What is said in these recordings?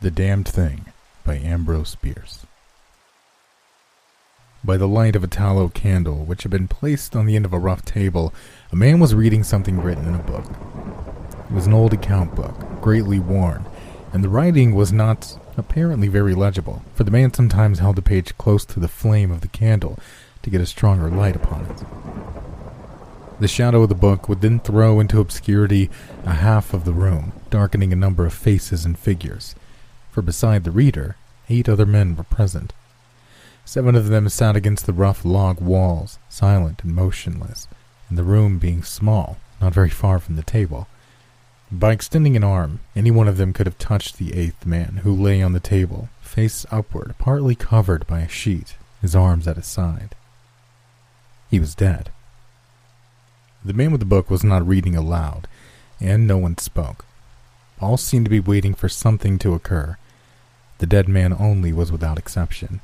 The Damned Thing by Ambrose Bierce. By the light of a tallow candle, which had been placed on the end of a rough table, a man was reading something written in a book. It was an old account book, greatly worn, and the writing was not apparently very legible, for the man sometimes held the page close to the flame of the candle to get a stronger light upon it. The shadow of the book would then throw into obscurity a half of the room, darkening a number of faces and figures for beside the reader, eight other men were present. Seven of them sat against the rough log walls, silent and motionless, and the room being small, not very far from the table. By extending an arm, any one of them could have touched the eighth man, who lay on the table, face upward, partly covered by a sheet, his arms at his side. He was dead. The man with the book was not reading aloud, and no one spoke. All seemed to be waiting for something to occur, the dead man only was without exception.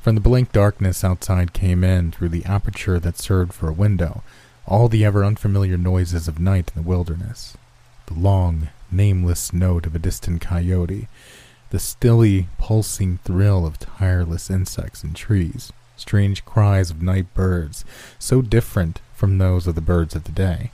From the blank darkness outside came in, through the aperture that served for a window, all the ever unfamiliar noises of night in the wilderness. The long, nameless note of a distant coyote, the stilly, pulsing thrill of tireless insects in trees, strange cries of night birds, so different from those of the birds of the day,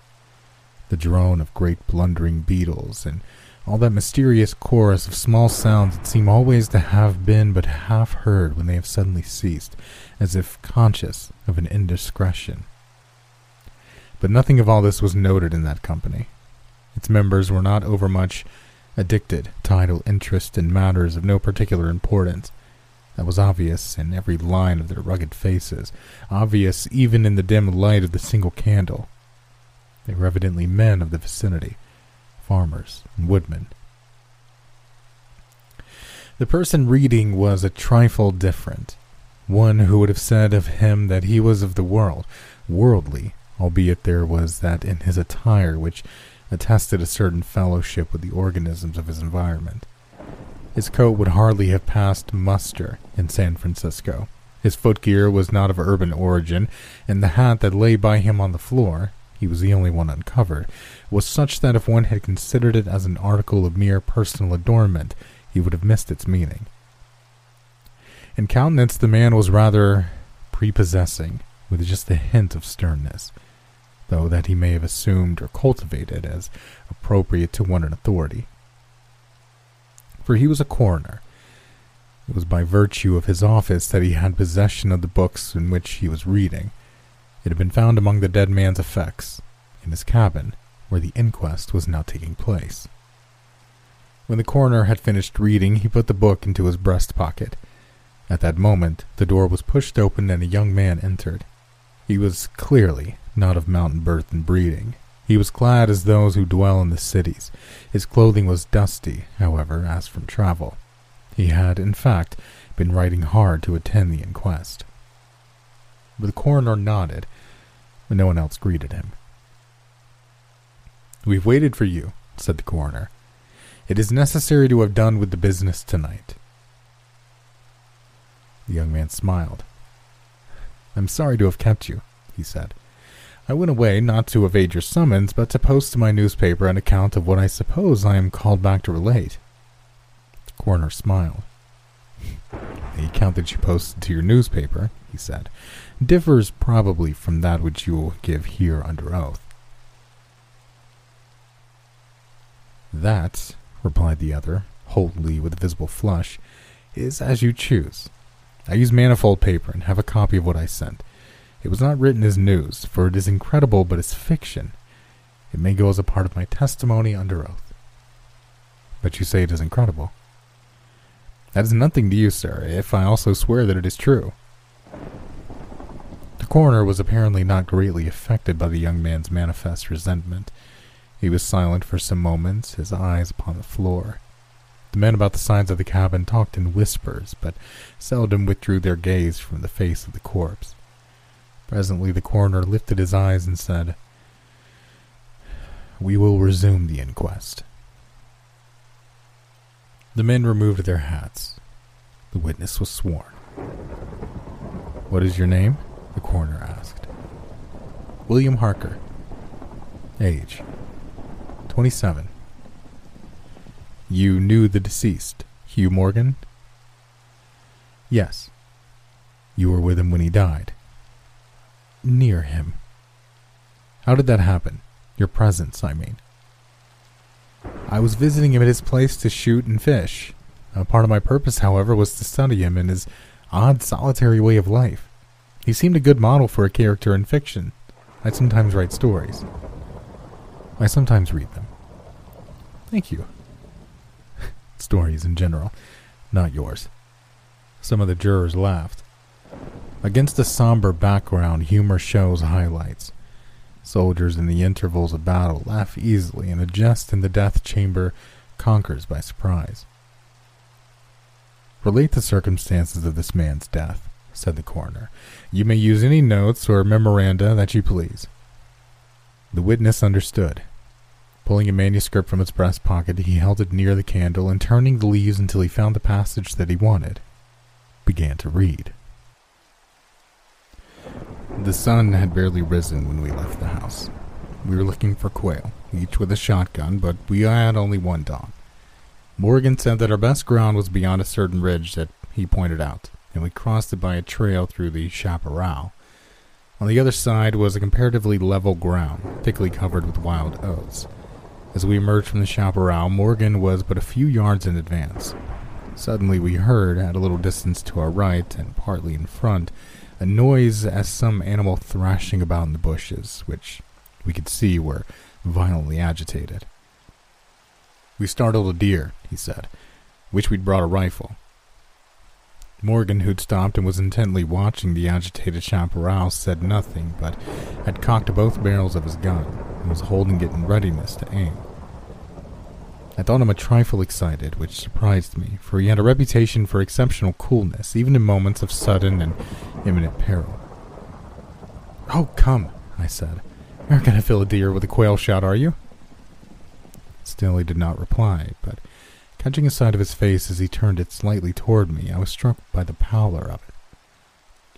the drone of great blundering beetles, and all that mysterious chorus of small sounds that seem always to have been but half heard when they have suddenly ceased, as if conscious of an indiscretion. But nothing of all this was noted in that company. Its members were not overmuch addicted to idle interest in matters of no particular importance. That was obvious in every line of their rugged faces, obvious even in the dim light of the single candle. They were evidently men of the vicinity, farmers and woodmen. The person reading was a trifle different, one who would have said of him that he was of the world, worldly, albeit there was that in his attire which attested a certain fellowship with the organisms of his environment. His coat would hardly have passed muster in San Francisco. His footgear was not of urban origin, and the hat that lay by him on the floor, he was the only one uncovered, was such that if one had considered it as an article of mere personal adornment, he would have missed its meaning. In countenance, the man was rather prepossessing, with just a hint of sternness, though that he may have assumed or cultivated as appropriate to one in authority. For he was a coroner. It was by virtue of his office that he had possession of the books in which he was reading. It had been found among the dead man's effects, in his cabin, where the inquest was now taking place. When the coroner had finished reading, he put the book into his breast pocket. At that moment, the door was pushed open and a young man entered. He was clearly not of mountain birth and breeding. He was clad as those who dwell in the cities. His clothing was dusty, however, as from travel. He had, in fact, been riding hard to attend the inquest. The coroner nodded, but no one else greeted him. We've waited for you, said the coroner. It is necessary to have done with the business tonight. The young man smiled. I'm sorry to have kept you, he said. I went away not to evade your summons, but to post to my newspaper an account of what I suppose I am called back to relate. The coroner smiled. The account that you posted to your newspaper, he said, differs probably from that which you will give here under oath. That, replied the other, wholly with a visible flush, is as you choose. I use manifold paper and have a copy of what I sent. It was not written as news, for it is incredible, but as fiction. It may go as a part of my testimony under oath. But you say it is incredible. That is nothing to you, sir, if I also swear that it is true. The coroner was apparently not greatly affected by the young man's manifest resentment. He was silent for some moments, his eyes upon the floor. The men about the sides of the cabin talked in whispers, but seldom withdrew their gaze from the face of the corpse. Presently the coroner lifted his eyes and said, We will resume the inquest. The men removed their hats. The witness was sworn. What is your name? the coroner asked. William Harker. Age 27. You knew the deceased, Hugh Morgan? Yes. You were with him when he died? Near him. How did that happen? Your presence, I mean. I was visiting him at his place to shoot and fish. A part of my purpose, however, was to study him and his odd, solitary way of life. He seemed a good model for a character in fiction. I sometimes write stories. I sometimes read them. Thank you. stories in general, not yours. Some of the jurors laughed. Against a somber background, humor shows highlights. Soldiers in the intervals of battle laugh easily, and a jest in the death chamber conquers by surprise. Relate the circumstances of this man's death, said the coroner. You may use any notes or memoranda that you please. The witness understood. Pulling a manuscript from its breast pocket, he held it near the candle and turning the leaves until he found the passage that he wanted, began to read. The sun had barely risen when we left the house. We were looking for quail, each with a shotgun, but we had only one dog. Morgan said that our best ground was beyond a certain ridge that he pointed out, and we crossed it by a trail through the chaparral. On the other side was a comparatively level ground, thickly covered with wild oats. As we emerged from the chaparral, Morgan was but a few yards in advance. Suddenly we heard, at a little distance to our right and partly in front, a noise as some animal thrashing about in the bushes, which we could see were violently agitated. We startled a deer, he said. Wish we'd brought a rifle. Morgan, who'd stopped and was intently watching the agitated chaparral, said nothing, but had cocked both barrels of his gun and was holding it in readiness to aim. I thought him a trifle excited, which surprised me, for he had a reputation for exceptional coolness, even in moments of sudden and imminent peril. Oh, come, I said. You're going to fill a deer with a quail shot, are you? Still, he did not reply, but catching a sight of his face as he turned it slightly toward me, I was struck by the pallor of it.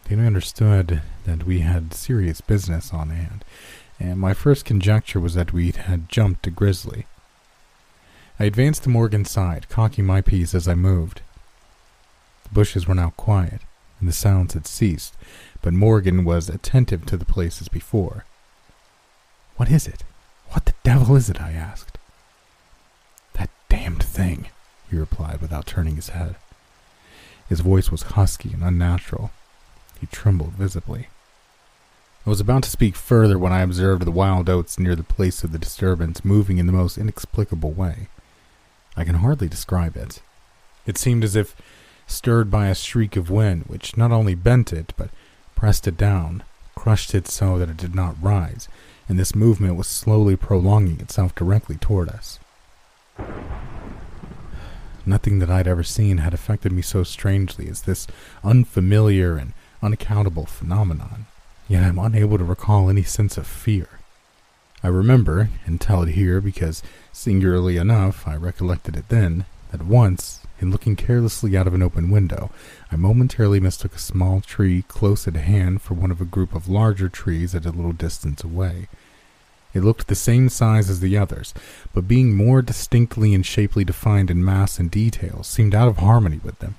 Then I understood that we had serious business on hand, and my first conjecture was that we had jumped a grizzly. I advanced to Morgan's side, cocking my piece as I moved. The bushes were now quiet, and the sounds had ceased, but Morgan was attentive to the place as before. What is it? What the devil is it? I asked. Damned thing, he replied without turning his head. His voice was husky and unnatural. He trembled visibly. I was about to speak further when I observed the wild oats near the place of the disturbance moving in the most inexplicable way. I can hardly describe it. It seemed as if stirred by a shriek of wind, which not only bent it, but pressed it down, crushed it so that it did not rise, and this movement was slowly prolonging itself directly toward us. Nothing that I'd ever seen had affected me so strangely as this unfamiliar and unaccountable phenomenon, yet I'm unable to recall any sense of fear. I remember, and tell it here because, singularly enough, I recollected it then, that once, in looking carelessly out of an open window, I momentarily mistook a small tree close at hand for one of a group of larger trees at a little distance away. It looked the same size as the others, but being more distinctly and shapely defined in mass and details, seemed out of harmony with them.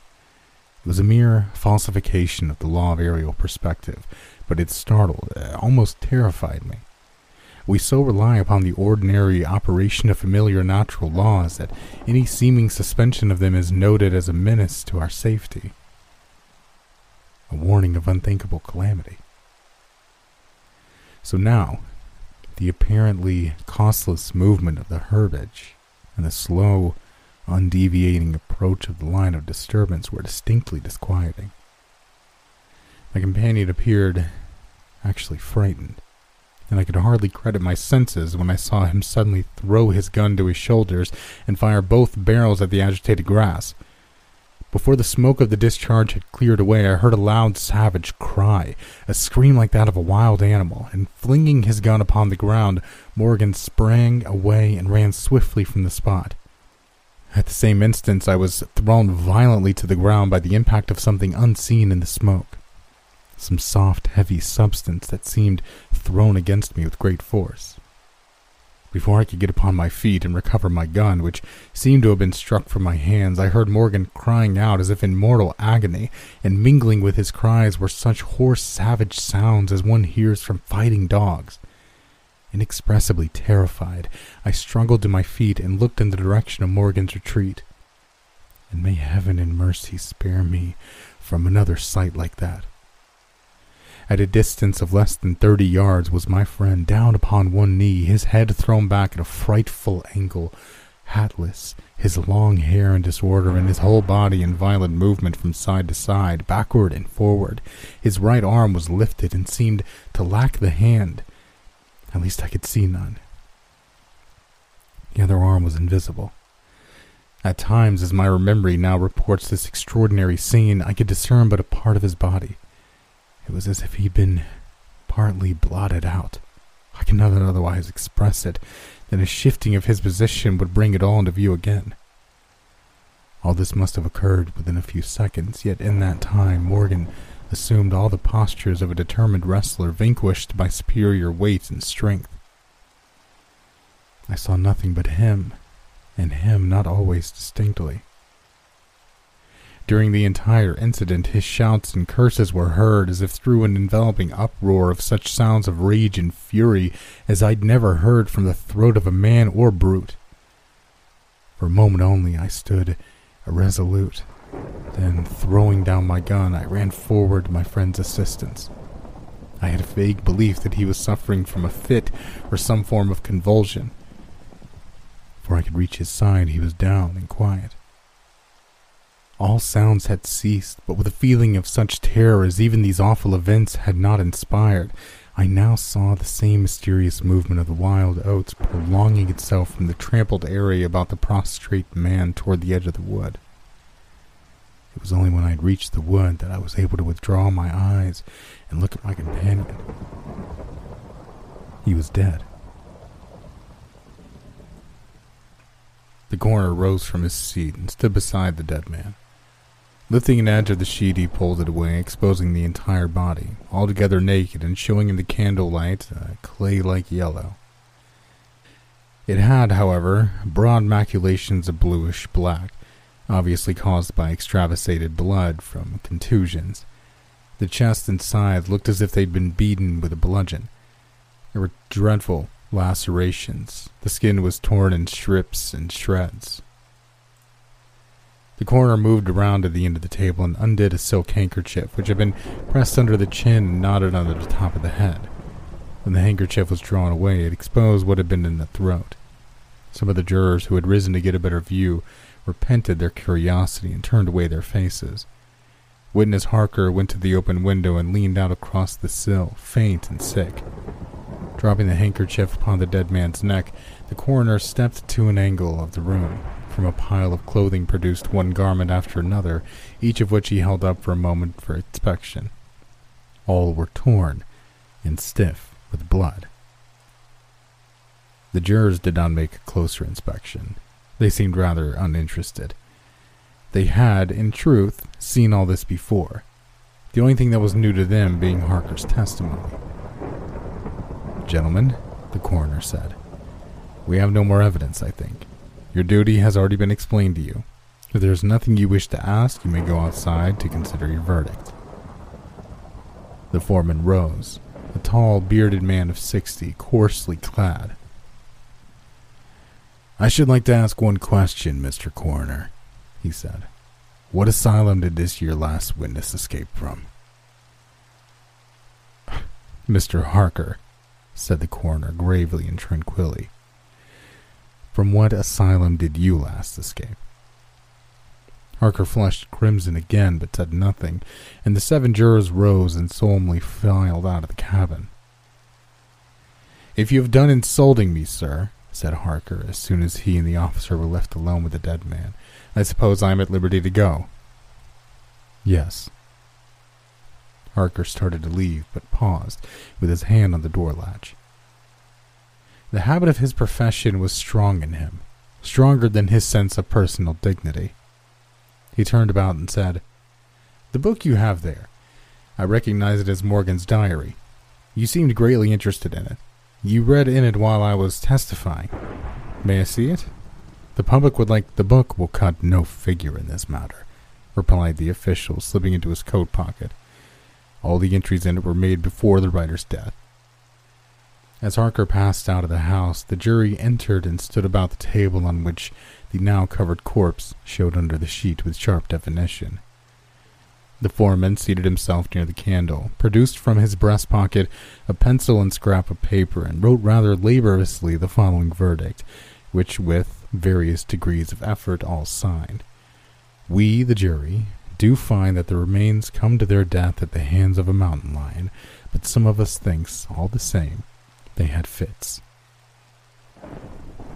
It was a mere falsification of the law of aerial perspective, but it startled, uh, almost terrified me. We so rely upon the ordinary operation of familiar natural laws that any seeming suspension of them is noted as a menace to our safety, a warning of unthinkable calamity. So now, the apparently costless movement of the herbage and the slow, undeviating approach of the line of disturbance were distinctly disquieting. My companion appeared actually frightened and I could hardly credit my senses when I saw him suddenly throw his gun to his shoulders and fire both barrels at the agitated grass. Before the smoke of the discharge had cleared away, I heard a loud, savage cry, a scream like that of a wild animal, and flinging his gun upon the ground, Morgan sprang away and ran swiftly from the spot. At the same instant, I was thrown violently to the ground by the impact of something unseen in the smoke some soft, heavy substance that seemed thrown against me with great force. Before I could get upon my feet and recover my gun, which seemed to have been struck from my hands, I heard Morgan crying out as if in mortal agony, and mingling with his cries were such hoarse, savage sounds as one hears from fighting dogs. Inexpressibly terrified, I struggled to my feet and looked in the direction of Morgan's retreat. And may heaven in mercy spare me from another sight like that. At a distance of less than thirty yards was my friend, down upon one knee, his head thrown back at a frightful angle, hatless, his long hair in disorder, and his whole body in violent movement from side to side, backward and forward. His right arm was lifted and seemed to lack the hand. At least I could see none. The other arm was invisible. At times, as my memory now reports this extraordinary scene, I could discern but a part of his body. It was as if he'd been partly blotted out. I cannot otherwise express it than a shifting of his position would bring it all into view again. All this must have occurred within a few seconds, yet in that time Morgan assumed all the postures of a determined wrestler vanquished by superior weight and strength. I saw nothing but him, and him not always distinctly. During the entire incident, his shouts and curses were heard as if through an enveloping uproar of such sounds of rage and fury as I'd never heard from the throat of a man or brute. For a moment only I stood irresolute. Then, throwing down my gun, I ran forward to my friend's assistance. I had a vague belief that he was suffering from a fit or some form of convulsion. Before I could reach his side, he was down and quiet. All sounds had ceased, but with a feeling of such terror as even these awful events had not inspired, I now saw the same mysterious movement of the wild oats prolonging itself from the trampled area about the prostrate man toward the edge of the wood. It was only when I had reached the wood that I was able to withdraw my eyes and look at my companion. He was dead. The coroner rose from his seat and stood beside the dead man. Lifting an edge of the sheet, he pulled it away, exposing the entire body, altogether naked and showing in the candlelight a clay like yellow. It had, however, broad maculations of bluish black, obviously caused by extravasated blood from contusions. The chest and sides looked as if they'd been beaten with a bludgeon. There were dreadful lacerations. The skin was torn in strips and shreds. The coroner moved around to the end of the table and undid a silk handkerchief which had been pressed under the chin and knotted under the top of the head. When the handkerchief was drawn away, it exposed what had been in the throat. Some of the jurors who had risen to get a better view repented their curiosity and turned away their faces. Witness Harker went to the open window and leaned out across the sill, faint and sick. Dropping the handkerchief upon the dead man's neck, the coroner stepped to an angle of the room. From a pile of clothing produced one garment after another, each of which he held up for a moment for inspection. All were torn and stiff with blood. The jurors did not make a closer inspection. They seemed rather uninterested. They had, in truth, seen all this before, the only thing that was new to them being Harker's testimony. Gentlemen, the coroner said, we have no more evidence, I think. Your duty has already been explained to you. If there is nothing you wish to ask, you may go outside to consider your verdict. The foreman rose, a tall, bearded man of sixty, coarsely clad. I should like to ask one question, Mr. Coroner, he said. What asylum did this your last witness escape from? Mr. Harker, said the coroner gravely and tranquilly. From what asylum did you last escape? Harker flushed crimson again, but said nothing, and the seven jurors rose and solemnly filed out of the cabin. If you have done insulting me, sir, said Harker, as soon as he and the officer were left alone with the dead man, I suppose I am at liberty to go. Yes. Harker started to leave, but paused, with his hand on the door latch. The habit of his profession was strong in him, stronger than his sense of personal dignity. He turned about and said, The book you have there. I recognize it as Morgan's diary. You seemed greatly interested in it. You read in it while I was testifying. May I see it? The public would like the book will cut no figure in this matter, replied the official, slipping into his coat pocket. All the entries in it were made before the writer's death. As Harker passed out of the house, the jury entered and stood about the table on which the now covered corpse showed under the sheet with sharp definition. The foreman seated himself near the candle, produced from his breast pocket a pencil and scrap of paper, and wrote rather laboriously the following verdict, which, with various degrees of effort, all signed. We, the jury, do find that the remains come to their death at the hands of a mountain lion, but some of us thinks, all the same, they had fits.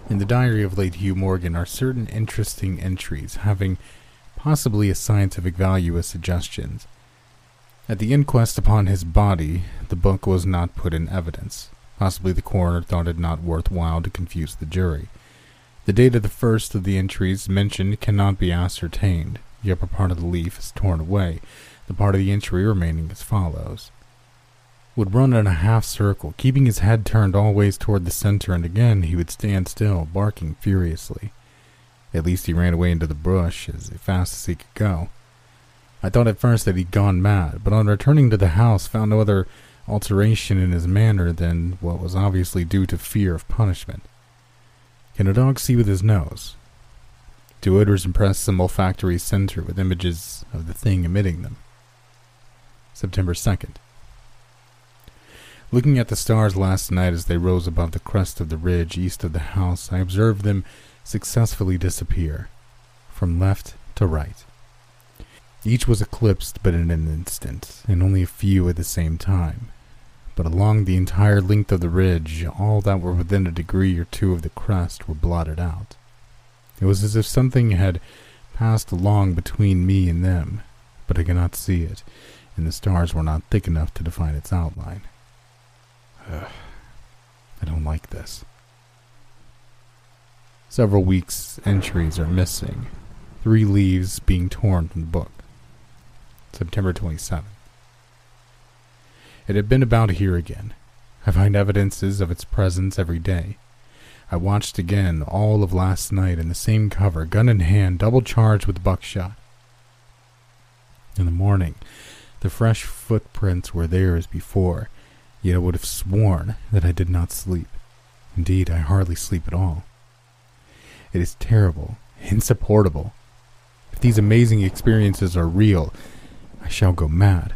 In the diary of late Hugh Morgan are certain interesting entries having possibly a scientific value as suggestions. At the inquest upon his body, the book was not put in evidence. Possibly the coroner thought it not worth while to confuse the jury. The date of the first of the entries mentioned cannot be ascertained. The upper part of the leaf is torn away, the part of the entry remaining as follows. Would run in a half circle, keeping his head turned always toward the center, and again he would stand still, barking furiously. At least he ran away into the brush as fast as he could go. I thought at first that he'd gone mad, but on returning to the house found no other alteration in his manner than what was obviously due to fear of punishment. Can a dog see with his nose? Do odors impress some olfactory center with images of the thing emitting them? September 2nd. Looking at the stars last night as they rose above the crest of the ridge east of the house, I observed them successfully disappear from left to right. Each was eclipsed but in an instant, and only a few at the same time. But along the entire length of the ridge, all that were within a degree or two of the crest were blotted out. It was as if something had passed along between me and them, but I could not see it, and the stars were not thick enough to define its outline. Ugh, I don't like this. Several weeks' entries are missing, three leaves being torn from the book. September 27. It had been about here again. I find evidences of its presence every day. I watched again all of last night in the same cover, gun in hand, double charged with buckshot. In the morning, the fresh footprints were there as before, yet I would have sworn that I did not sleep. Indeed, I hardly sleep at all. It is terrible, insupportable. If these amazing experiences are real, I shall go mad.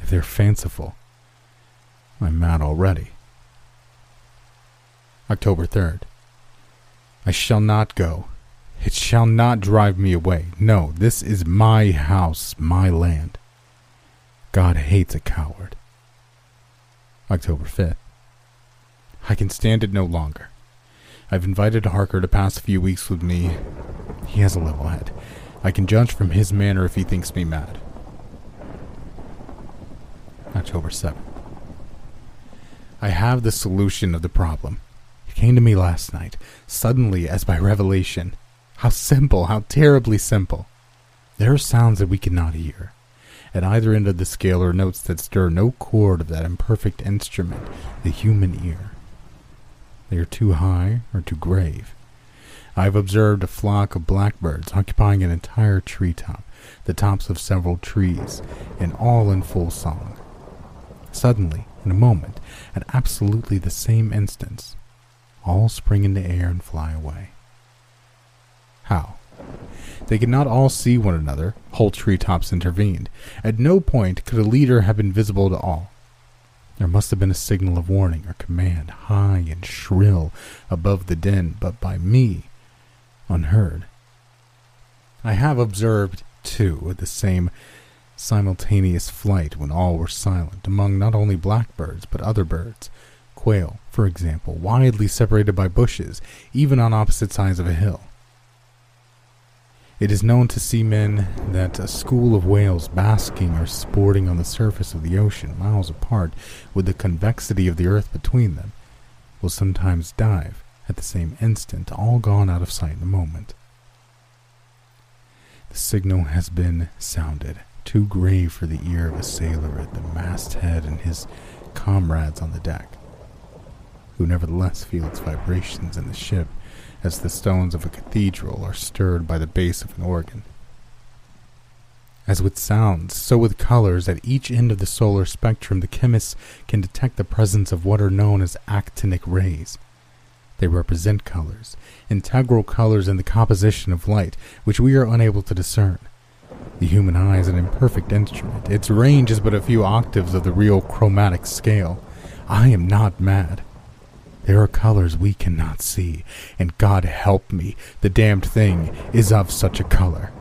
If they're fanciful, I'm mad already. October 3rd. I shall not go. It shall not drive me away. No, this is my house, my land. God hates a coward. October 5th. I can stand it no longer. I've invited Harker to pass a few weeks with me. He has a level head. I can judge from his manner if he thinks me mad. October 7th. I have the solution of the problem. It came to me last night, suddenly as by revelation. How simple, how terribly simple. There are sounds that we cannot hear. At either end of the scale are notes that stir no chord of that imperfect instrument, the human ear. They are too high or too grave. I have observed a flock of blackbirds occupying an entire treetop, the tops of several trees, and all in full song. Suddenly, in a moment, at absolutely the same instant, all spring into air and fly away. How? They could not all see one another. Whole treetops intervened. At no point could a leader have been visible to all. There must have been a signal of warning or command, high and shrill above the din, but by me unheard. I have observed, too, the same simultaneous flight when all were silent among not only blackbirds but other birds, quail, for example, widely separated by bushes, even on opposite sides of a hill. It is known to seamen that a school of whales basking or sporting on the surface of the ocean, miles apart, with the convexity of the earth between them, will sometimes dive at the same instant, all gone out of sight in a moment. The signal has been sounded, too grave for the ear of a sailor at the masthead and his comrades on the deck. who nevertheless feel its vibrations in the ship as the stones of a cathedral are stirred by the bass of an organ. As with sounds, so with colors, at each end of the solar spectrum, the chemists can detect the presence of what are known as actinic rays. They represent colors, integral colors in the composition of light, which we are unable to discern. The human eye is an imperfect instrument. Its range is but a few octaves of the real chromatic scale. I am not mad. There are colors we cannot see, and God help me, the damned thing is of such a color.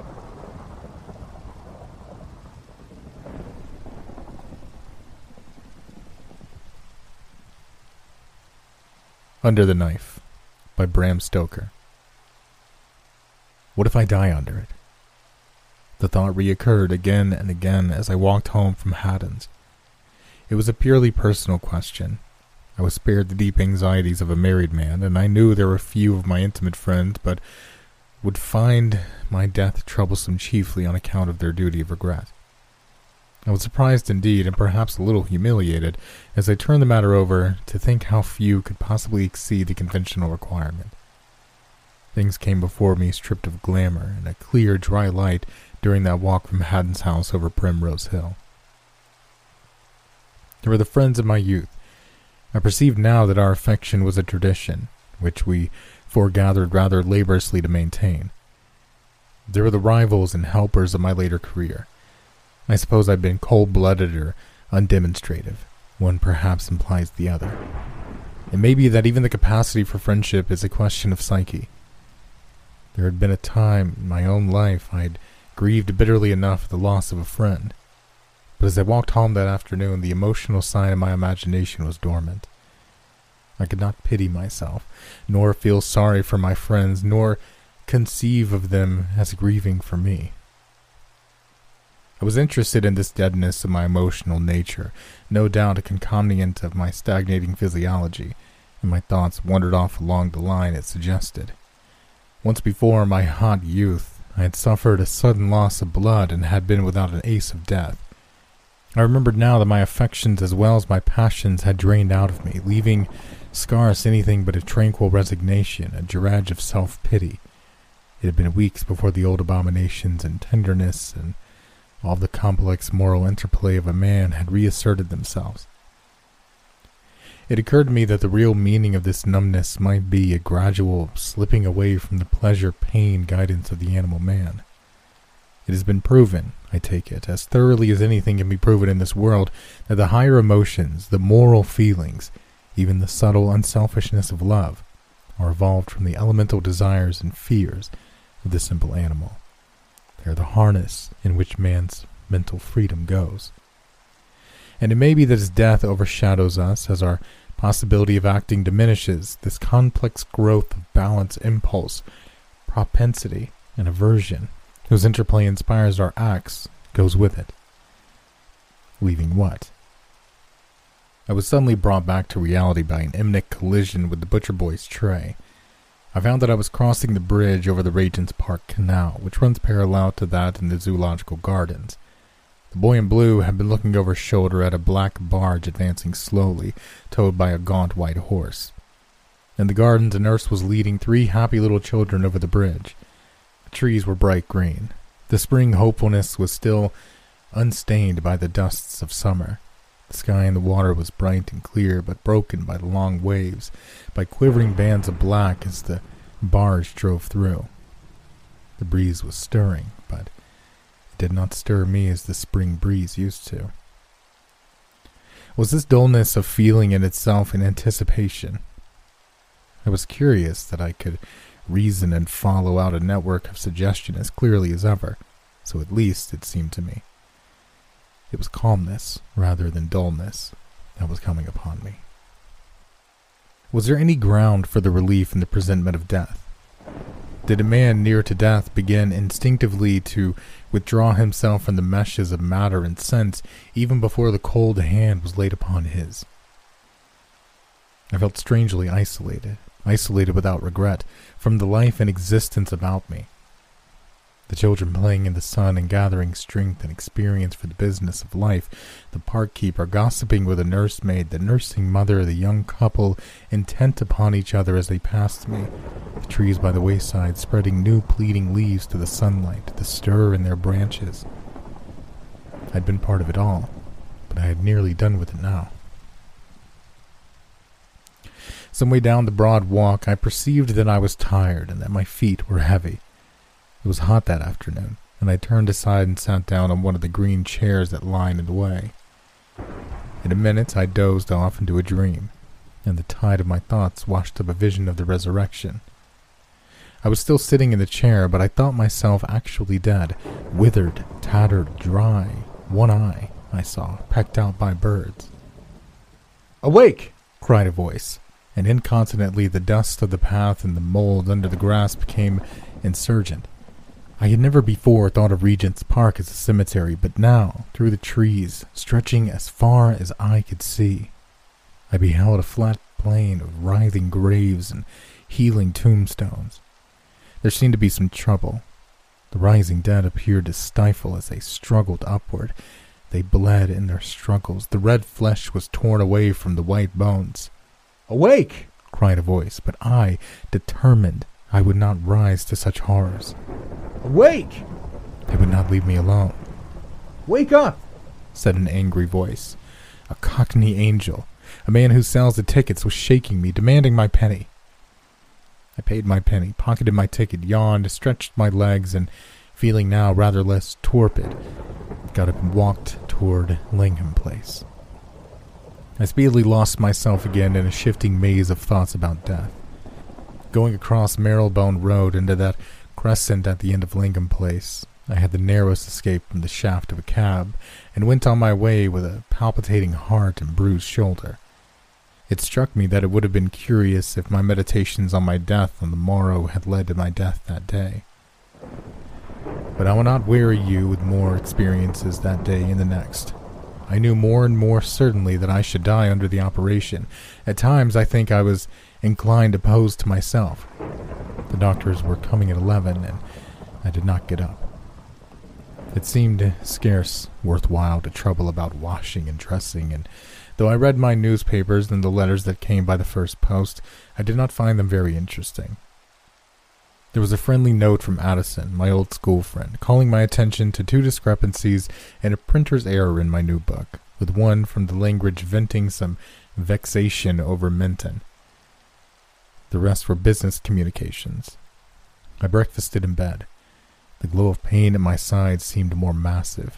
Under the Knife by Bram Stoker. What if I die under it? The thought reoccurred again and again as I walked home from Haddon's. It was a purely personal question. I was spared the deep anxieties of a married man, and I knew there were few of my intimate friends but would find my death troublesome chiefly on account of their duty of regret. I was surprised indeed, and perhaps a little humiliated, as I turned the matter over to think how few could possibly exceed the conventional requirement. Things came before me stripped of glamour and a clear, dry light during that walk from Haddon's house over Primrose Hill. There were the friends of my youth. I perceived now that our affection was a tradition, which we foregathered rather laboriously to maintain. They were the rivals and helpers of my later career. I suppose I've been cold blooded or undemonstrative. One perhaps implies the other. It may be that even the capacity for friendship is a question of psyche. There had been a time in my own life I had grieved bitterly enough at the loss of a friend. But as I walked home that afternoon, the emotional side of my imagination was dormant. I could not pity myself, nor feel sorry for my friends, nor conceive of them as grieving for me. I was interested in this deadness of my emotional nature, no doubt a concomitant of my stagnating physiology, and my thoughts wandered off along the line it suggested. Once before, in my hot youth, I had suffered a sudden loss of blood and had been without an ace of death. I remembered now that my affections as well as my passions had drained out of me, leaving scarce anything but a tranquil resignation, a dredge of self-pity. It had been weeks before the old abominations and tenderness and all the complex moral interplay of a man had reasserted themselves. It occurred to me that the real meaning of this numbness might be a gradual slipping away from the pleasure pain guidance of the animal man. It has been proven, I take it, as thoroughly as anything can be proven in this world, that the higher emotions, the moral feelings, even the subtle unselfishness of love, are evolved from the elemental desires and fears of the simple animal. They're the harness in which man's mental freedom goes. And it may be that as death overshadows us, as our possibility of acting diminishes, this complex growth of balance, impulse, propensity, and aversion, whose interplay inspires our acts, goes with it. Leaving what? I was suddenly brought back to reality by an imminent collision with the butcher boy's tray. I found that I was crossing the bridge over the Regent's Park Canal, which runs parallel to that in the Zoological Gardens. The boy in blue had been looking over his shoulder at a black barge advancing slowly, towed by a gaunt white horse. In the gardens, a nurse was leading three happy little children over the bridge. Trees were bright green. The spring hopefulness was still unstained by the dusts of summer. The sky and the water was bright and clear, but broken by the long waves, by quivering bands of black as the barge drove through. The breeze was stirring, but it did not stir me as the spring breeze used to. Was this dullness of feeling in itself an anticipation? I was curious that I could reason and follow out a network of suggestion as clearly as ever, so at least it seemed to me. It was calmness, rather than dullness, that was coming upon me. Was there any ground for the relief in the presentment of death? Did a man near to death begin instinctively to withdraw himself from the meshes of matter and sense even before the cold hand was laid upon his? I felt strangely isolated, isolated without regret, from the life and existence about me. the children playing in the sun and gathering strength and experience for the business of life, the park keeper gossiping with a nursemaid, the nursing mother, the young couple intent upon each other as they passed me, the trees by the wayside spreading new pleading leaves to the sunlight, the stir in their branches. I'd been part of it all, but I had nearly done with it now. Some way down the broad walk, I perceived that I was tired and that my feet were heavy. It was hot that afternoon, and I turned aside and sat down on one of the green chairs that lined the way. In a minute, I dozed off into a dream, and the tide of my thoughts washed up a vision of the resurrection. I was still sitting in the chair, but I thought myself actually dead, withered, tattered, dry, one eye, I saw, pecked out by birds. Awake! cried a voice, and incontinently the dust of the path and the mold under the grass became insurgent. I had never before thought of Regent's Park as a cemetery, but now, through the trees, stretching as far as eye could see, I beheld a flat plain of writhing graves and heeling tombstones. There seemed to be some trouble. The rising dead appeared to stifle as they struggled upward. They bled in their struggles. The red flesh was torn away from the white bones. Awake! cried a voice, but I, determined I would not rise to such horrors. Awake! They would not leave me alone. Wake up! said an angry voice. A cockney angel, a man who sells the tickets, was shaking me, demanding my penny. I paid my penny, pocketed my ticket, yawned, stretched my legs, and, feeling now rather less torpid, got up and walked toward Langham Place. I speedily lost myself again in a shifting maze of thoughts about death. Going across Marylebone Road into that crescent at the end of Langham Place. I had the narrowest escape from the shaft of a cab, and went on my way with a palpitating heart and bruised shoulder. It struck me that it would have been curious if my meditations on my death on the morrow had led to my death that day. But I will not weary you with more experiences that day and the next. I knew more and more certainly that I should die under the operation. At times I think I was inclined opposed to myself. The doctors were coming at eleven, and I did not get up. It seemed scarce worthwhile to trouble about washing and dressing, and though I read my newspapers and the letters that came by the first post, I did not find them very interesting. There was a friendly note from Addison, my old school friend, calling my attention to two discrepancies and a printer's error in my new book, with one from the language venting some vexation over Minton. The rest were business communications. I breakfasted in bed. The glow of pain at my side seemed more massive.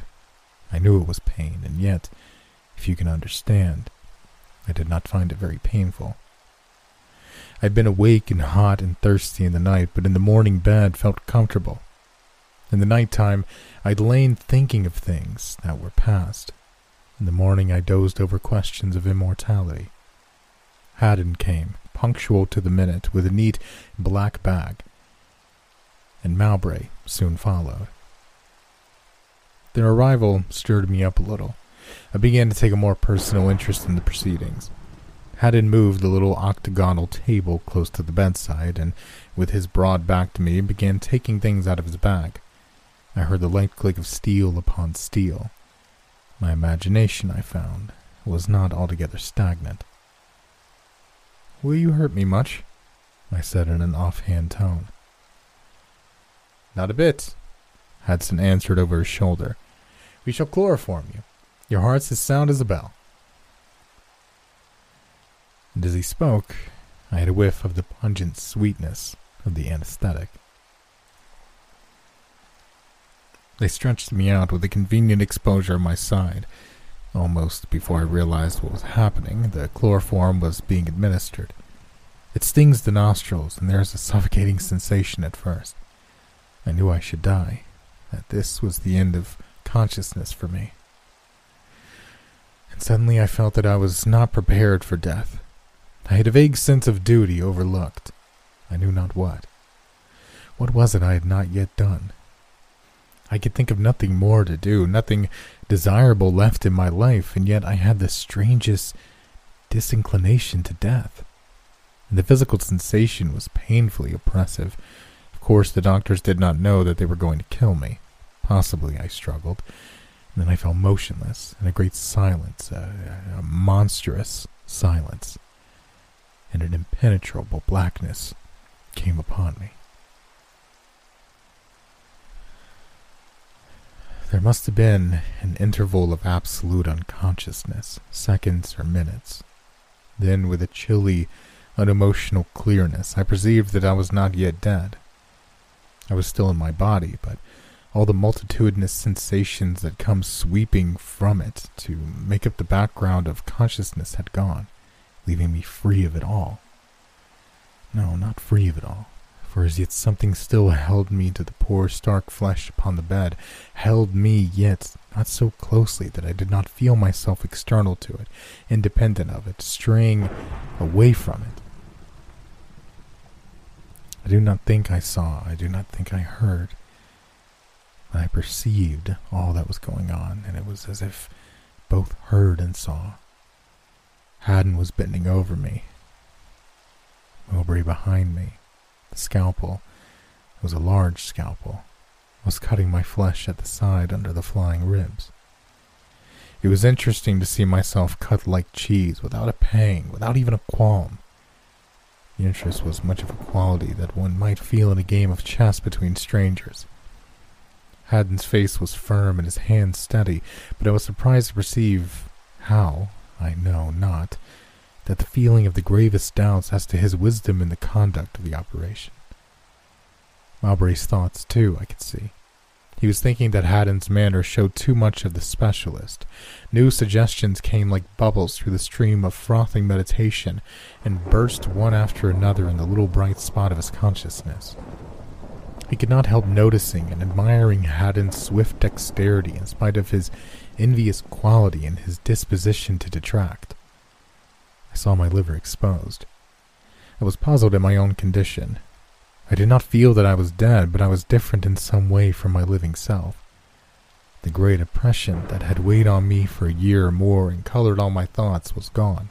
I knew it was pain, and yet, if you can understand, I did not find it very painful. I'd been awake and hot and thirsty in the night, but in the morning bed felt comfortable. In the night time, I'd lain thinking of things that were past. In the morning, I dozed over questions of immortality. Haddon came, punctual to the minute, with a neat black bag, and Mowbray soon followed. Their arrival stirred me up a little. I began to take a more personal interest in the proceedings. Haddon moved the little octagonal table close to the bedside, and with his broad back to me, began taking things out of his bag. I heard the light click of steel upon steel. My imagination, I found, was not altogether stagnant. Will you hurt me much? I said in an offhand tone. Not a bit, Hudson answered over his shoulder. We shall chloroform you. Your heart's as sound as a bell. And as he spoke, I had a whiff of the pungent sweetness of the anesthetic. They stretched me out with a convenient exposure on my side, Almost before I realized what was happening, the chloroform was being administered. It stings the nostrils, and there is a suffocating sensation at first. I knew I should die, that this was the end of consciousness for me. And suddenly I felt that I was not prepared for death. I had a vague sense of duty overlooked. I knew not what. What was it I had not yet done? I could think of nothing more to do, nothing desirable left in my life, and yet I had the strangest disinclination to death. And the physical sensation was painfully oppressive. Of course, the doctors did not know that they were going to kill me. Possibly, I struggled. And then I fell motionless in a great silence, a, a monstrous silence, and an impenetrable blackness came upon me. There must have been an interval of absolute unconsciousness, seconds or minutes. Then, with a chilly, unemotional clearness, I perceived that I was not yet dead. I was still in my body, but all the multitudinous sensations that come sweeping from it to make up the background of consciousness had gone, leaving me free of it all. No, not free of it all, for as yet something still held me to the poor stark flesh upon the bed, held me yet not so closely that I did not feel myself external to it, independent of it, straying away from it. I do not think I saw, I do not think I heard. I perceived all that was going on, and it was as if both heard and saw. Haddon was bending over me, Mowbray behind me. The scalpel, it was a large scalpel, was cutting my flesh at the side under the flying ribs. It was interesting to see myself cut like cheese, without a pang, without even a qualm. The interest was much of a quality that one might feel in a game of chess between strangers. Haddon's face was firm and his hands steady, but I was surprised to perceive how, I know not, that the feeling of the gravest doubts as to his wisdom in the conduct of the operation. Mowbray's thoughts, too, I could see. He was thinking that Haddon's manner showed too much of the specialist. New suggestions came like bubbles through the stream of frothing meditation and burst one after another in the little bright spot of his consciousness. He could not help noticing and admiring Haddon's swift dexterity in spite of his envious quality in his disposition to detract. I saw my liver exposed. I was puzzled at my own condition. I did not feel that I was dead, but I was different in some way from my living self. The great oppression that had weighed on me for a year or more and colored all my thoughts was gone.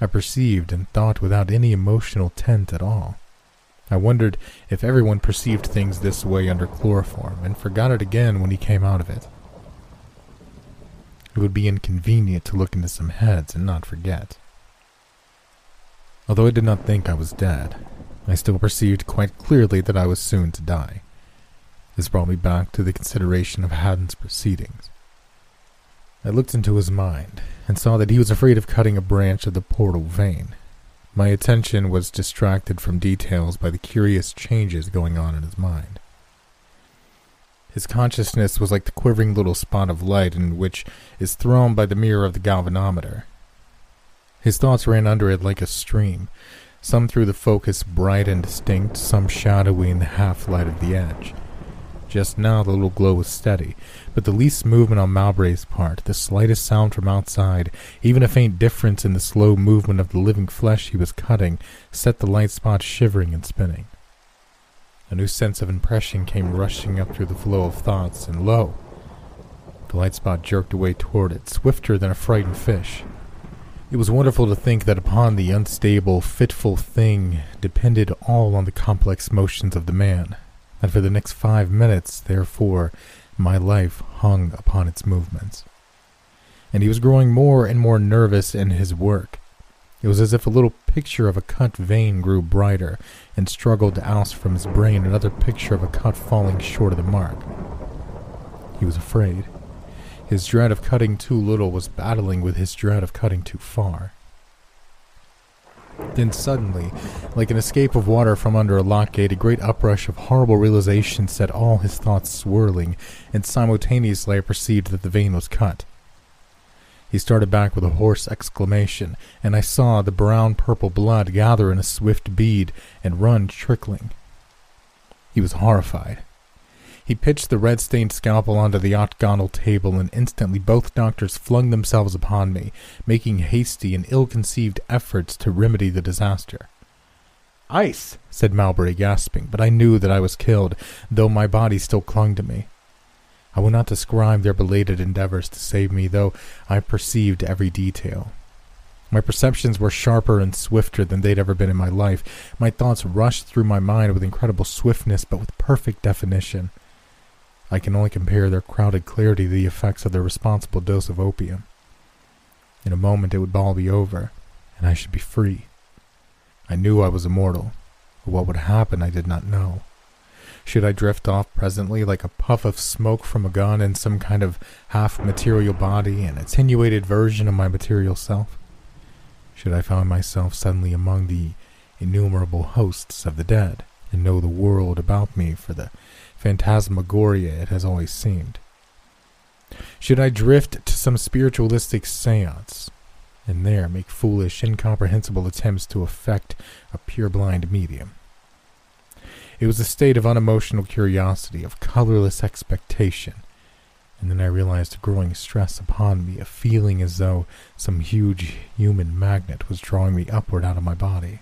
I perceived and thought without any emotional tint at all. I wondered if everyone perceived things this way under chloroform, and forgot it again when he came out of it. It would be inconvenient to look into some heads and not forget. Although I did not think I was dead, I still perceived quite clearly that I was soon to die. This brought me back to the consideration of Haddon's proceedings. I looked into his mind and saw that he was afraid of cutting a branch of the portal vein, my attention was distracted from details by the curious changes going on in his mind. His consciousness was like the quivering little spot of light in which is thrown by the mirror of the galvanometer. His thoughts ran under it like a stream, some through the focus bright and distinct, some shadowy in the half light of the edge. Just now the little glow was steady, but the least movement on Mowbray's part, the slightest sound from outside, even a faint difference in the slow movement of the living flesh he was cutting, set the light spot shivering and spinning. A new sense of impression came rushing up through the flow of thoughts, and lo! The light spot jerked away toward it, swifter than a frightened fish. It was wonderful to think that upon the unstable, fitful thing depended all on the complex motions of the man, and for the next five minutes, therefore, my life hung upon its movements. And he was growing more and more nervous in his work. It was as if a little picture of a cut vein grew brighter and struggled to oust from his brain another picture of a cut falling short of the mark. He was afraid. His dread of cutting too little was battling with his dread of cutting too far. Then suddenly, like an escape of water from under a lock gate, a great uprush of horrible realization set all his thoughts swirling, and simultaneously I perceived that the vein was cut. He started back with a hoarse exclamation, and I saw the brown purple blood gather in a swift bead and run trickling. He was horrified. He pitched the red stained scalpel onto the octagonal table, and instantly both doctors flung themselves upon me, making hasty and ill conceived efforts to remedy the disaster. Ice, said Mowbray, gasping, but I knew that I was killed, though my body still clung to me. I will not describe their belated endeavors to save me, though I perceived every detail. My perceptions were sharper and swifter than they'd ever been in my life. My thoughts rushed through my mind with incredible swiftness, but with perfect definition. I can only compare their crowded clarity to the effects of their responsible dose of opium. In a moment it would all be over, and I should be free. I knew I was immortal, but what would happen I did not know. Should I drift off presently like a puff of smoke from a gun in some kind of half material body, an attenuated version of my material self? should I find myself suddenly among the innumerable hosts of the dead, and know the world about me for the phantasmagoria it has always seemed? Should I drift to some spiritualistic seance, and there make foolish, incomprehensible attempts to affect a purblind medium? It was a state of unemotional curiosity, of colorless expectation, and then I realized a growing stress upon me, a feeling as though some huge human magnet was drawing me upward out of my body.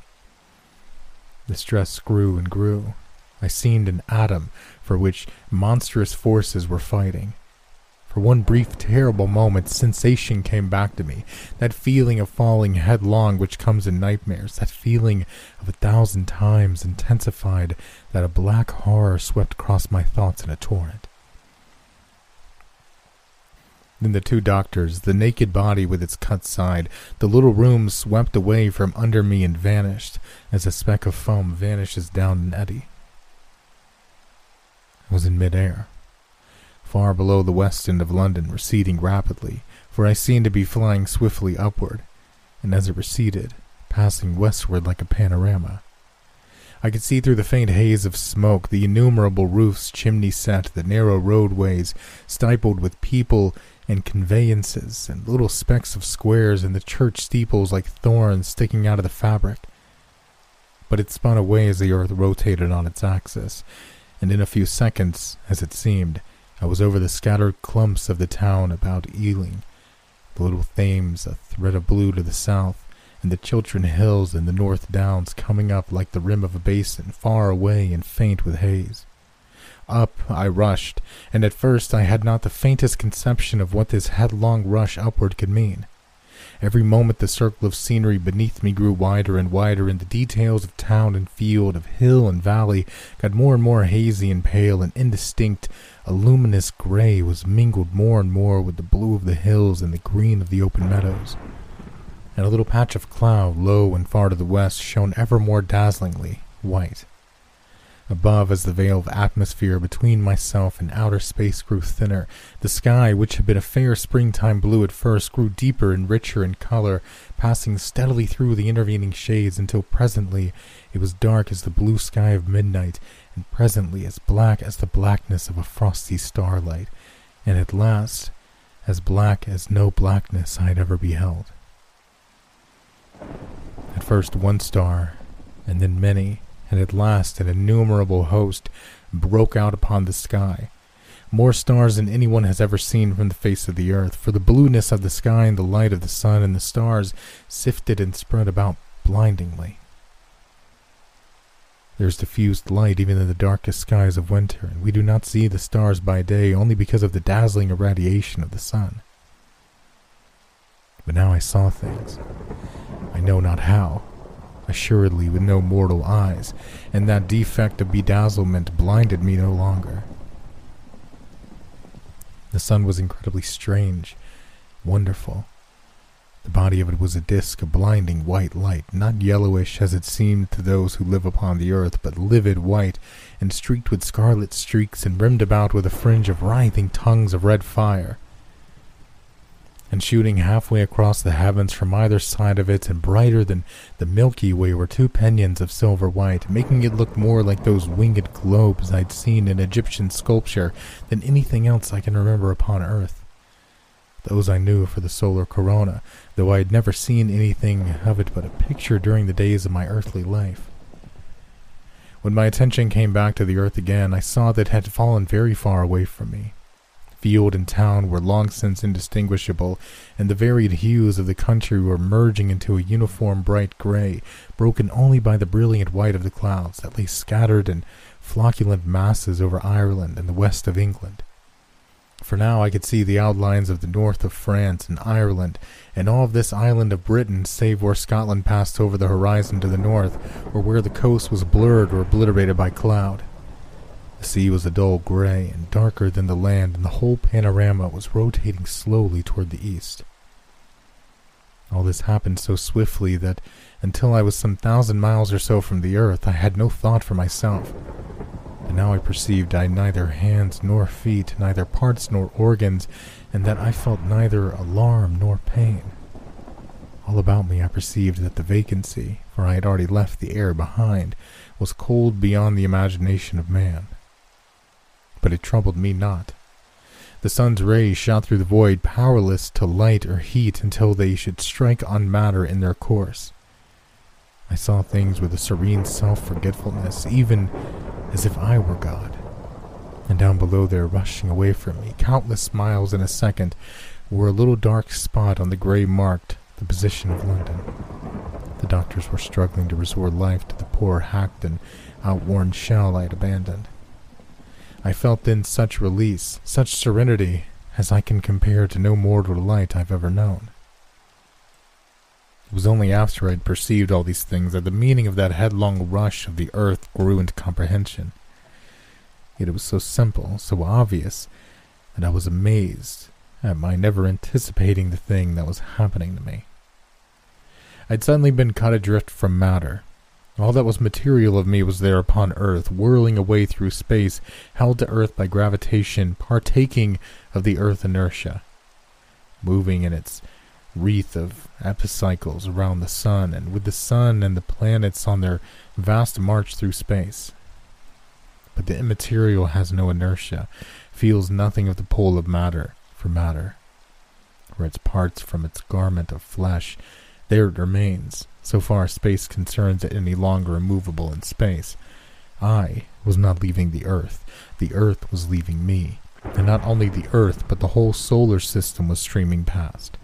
The stress grew and grew. I seemed an atom for which monstrous forces were fighting. For one brief, terrible moment, sensation came back to me. That feeling of falling headlong which comes in nightmares. That feeling of a thousand times intensified that a black horror swept across my thoughts in a torrent. Then the two doctors, the naked body with its cut side, the little room swept away from under me and vanished, as a speck of foam vanishes down an eddy. I was in midair, far below the west end of London, receding rapidly, for I seemed to be flying swiftly upward, and as it receded, passing westward like a panorama. I could see through the faint haze of smoke the innumerable roofs chimney set, the narrow roadways stippled with people and conveyances, and little specks of squares and the church steeples like thorns sticking out of the fabric. But it spun away as the earth rotated on its axis, and in a few seconds, as it seemed, I was over the scattered clumps of the town about Ealing, the little Thames a thread of blue to the south, and the Chiltern Hills and the North Downs coming up like the rim of a basin, far away and faint with haze. Up I rushed, and at first I had not the faintest conception of what this headlong rush upward could mean. Every moment the circle of scenery beneath me grew wider and wider, and the details of town and field, of hill and valley, got more and more hazy and pale and indistinct. A luminous gray was mingled more and more with the blue of the hills and the green of the open meadows. And a little patch of cloud, low and far to the west, shone ever more dazzlingly white. Above, as the veil of atmosphere between myself and outer space grew thinner, the sky, which had been a fair springtime blue at first, grew deeper and richer in color, passing steadily through the intervening shades until presently it was dark as the blue sky of midnight, and presently as black as the blackness of a frosty starlight, and at last as black as no blackness I had ever beheld. At first one star, and then many, and at last an innumerable host broke out upon the sky. More stars than anyone has ever seen from the face of the earth, for the blueness of the sky and the light of the sun and the stars sifted and spread about blindingly. There is diffused light even in the darkest skies of winter, and we do not see the stars by day only because of the dazzling irradiation of the sun. But now I saw things. I know not how, assuredly with no mortal eyes, and that defect of bedazzlement blinded me no longer. The sun was incredibly strange, wonderful. The body of it was a disk of blinding white light, not yellowish as it seemed to those who live upon the earth, but livid white, and streaked with scarlet streaks, and rimmed about with a fringe of writhing tongues of red fire and shooting halfway across the heavens from either side of it, and brighter than the Milky Way were two pinions of silver white, making it look more like those winged globes I'd seen in Egyptian sculpture than anything else I can remember upon earth. Those I knew for the solar corona, though I had never seen anything of it but a picture during the days of my earthly life. When my attention came back to the earth again, I saw that it had fallen very far away from me field and town were long since indistinguishable, and the varied hues of the country were merging into a uniform bright gray, broken only by the brilliant white of the clouds that lay scattered in flocculent masses over Ireland and the west of England. For now I could see the outlines of the north of France and Ireland, and all of this island of Britain, save where Scotland passed over the horizon to the north, or where the coast was blurred or obliterated by cloud. The sea was a dull gray and darker than the land, and the whole panorama was rotating slowly toward the east. All this happened so swiftly that until I was some thousand miles or so from the earth, I had no thought for myself. But now I perceived I had neither hands nor feet, neither parts nor organs, and that I felt neither alarm nor pain. All about me I perceived that the vacancy, for I had already left the air behind, was cold beyond the imagination of man but it troubled me not. The sun's rays shot through the void, powerless to light or heat until they should strike on matter in their course. I saw things with a serene self forgetfulness, even as if I were God. And down below there, rushing away from me, countless miles in a second, were a little dark spot on the gray marked the position of London. The doctors were struggling to restore life to the poor, hacked, and outworn shell I had abandoned. I felt then such release, such serenity, as I can compare to no mortal delight I've ever known. It was only after I had perceived all these things that the meaning of that headlong rush of the earth grew into comprehension. Yet it was so simple, so obvious, that I was amazed at my never anticipating the thing that was happening to me. I'd suddenly been cut adrift from matter, all that was material of me was there upon earth, whirling away through space, held to earth by gravitation, partaking of the earth inertia, moving in its wreath of epicycles around the sun, and with the sun and the planets on their vast march through space. But the immaterial has no inertia, feels nothing of the pull of matter for matter, or its parts from its garment of flesh. There it remains, so far as space concerns it any longer immovable in space. I was not leaving the Earth. The Earth was leaving me. And not only the Earth, but the whole solar system was streaming past.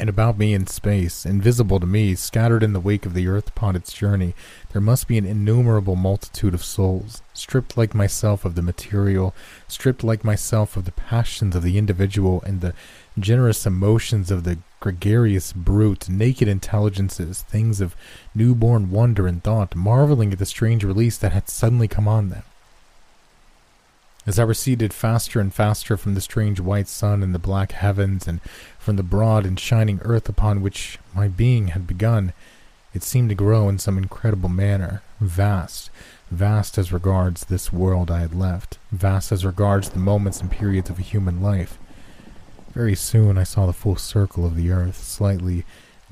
And about me in space, invisible to me, scattered in the wake of the Earth upon its journey, there must be an innumerable multitude of souls, stripped like myself of the material, stripped like myself of the passions of the individual and the generous emotions of the gregarious brute, naked intelligences, things of newborn wonder and thought, marveling at the strange release that had suddenly come on them. As I receded faster and faster from the strange white sun and the black heavens, and from the broad and shining earth upon which my being had begun, it seemed to grow in some incredible manner, vast, vast as regards this world I had left, vast as regards the moments and periods of a human life. Very soon I saw the full circle of the earth, slightly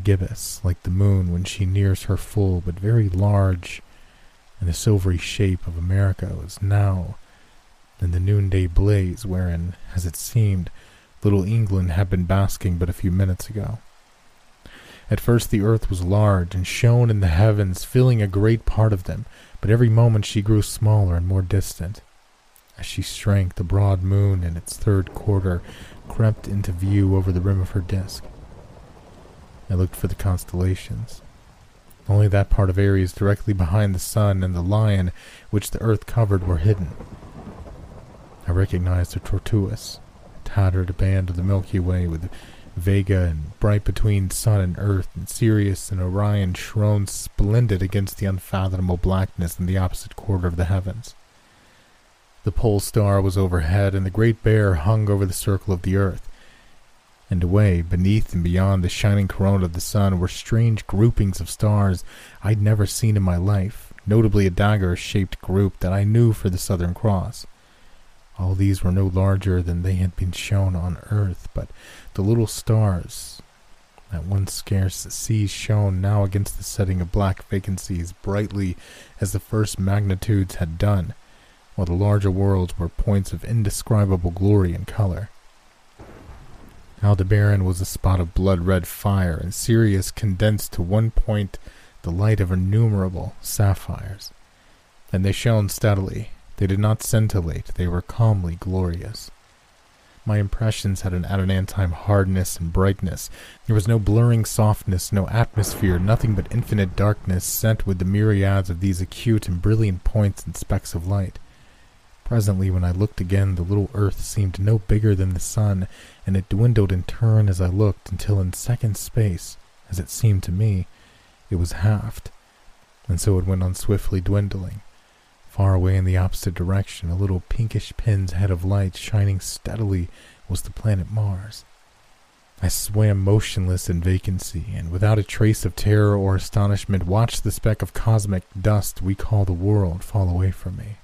gibbous, like the moon when she nears her full, but very large, and the silvery shape of America was now in the noonday blaze wherein, as it seemed, little England had been basking but a few minutes ago. At first the earth was large and shone in the heavens, filling a great part of them, but every moment she grew smaller and more distant. As she shrank, the broad moon in its third quarter crept into view over the rim of her disk. I looked for the constellations. Only that part of Aries directly behind the sun and the lion which the earth covered were hidden. I recognized the Tattered band of the Milky Way with Vega and bright between sun and earth, and Sirius and Orion shone splendid against the unfathomable blackness in the opposite quarter of the heavens. The pole star was overhead, and the great bear hung over the circle of the earth. And away, beneath and beyond the shining corona of the sun, were strange groupings of stars I'd never seen in my life, notably a dagger-shaped group that I knew for the Southern Cross. All these were no larger than they had been shown on earth, but the little stars that one scarce sees shone now against the setting of black vacancies brightly as the first magnitudes had done while the larger worlds were points of indescribable glory and color. Aldebaran was a spot of blood-red fire, and Sirius condensed to one point the light of innumerable sapphires. And they shone steadily. They did not scintillate, they were calmly glorious. My impressions had an adamantine hardness and brightness. There was no blurring softness, no atmosphere, nothing but infinite darkness sent with the myriads of these acute and brilliant points and specks of light. Presently, when I looked again, the little earth seemed no bigger than the sun, and it dwindled in turn as I looked until in second space, as it seemed to me, it was halved, and so it went on swiftly dwindling. Far away in the opposite direction, a little pinkish pin's head of light shining steadily was the planet Mars. I swam motionless in vacancy, and without a trace of terror or astonishment watched the speck of cosmic dust we call the world fall away from me.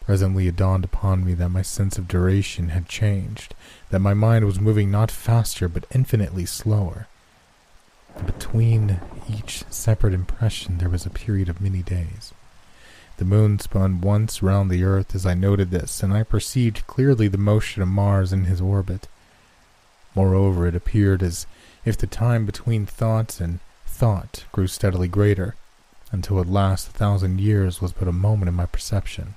Presently it dawned upon me that my sense of duration had changed, that my mind was moving not faster but infinitely slower. Between each separate impression there was a period of many days. The moon spun once round the earth as I noted this, and I perceived clearly the motion of Mars in his orbit. Moreover, it appeared as if the time between thought and thought grew steadily greater, until at last a thousand years was but a moment in my perception.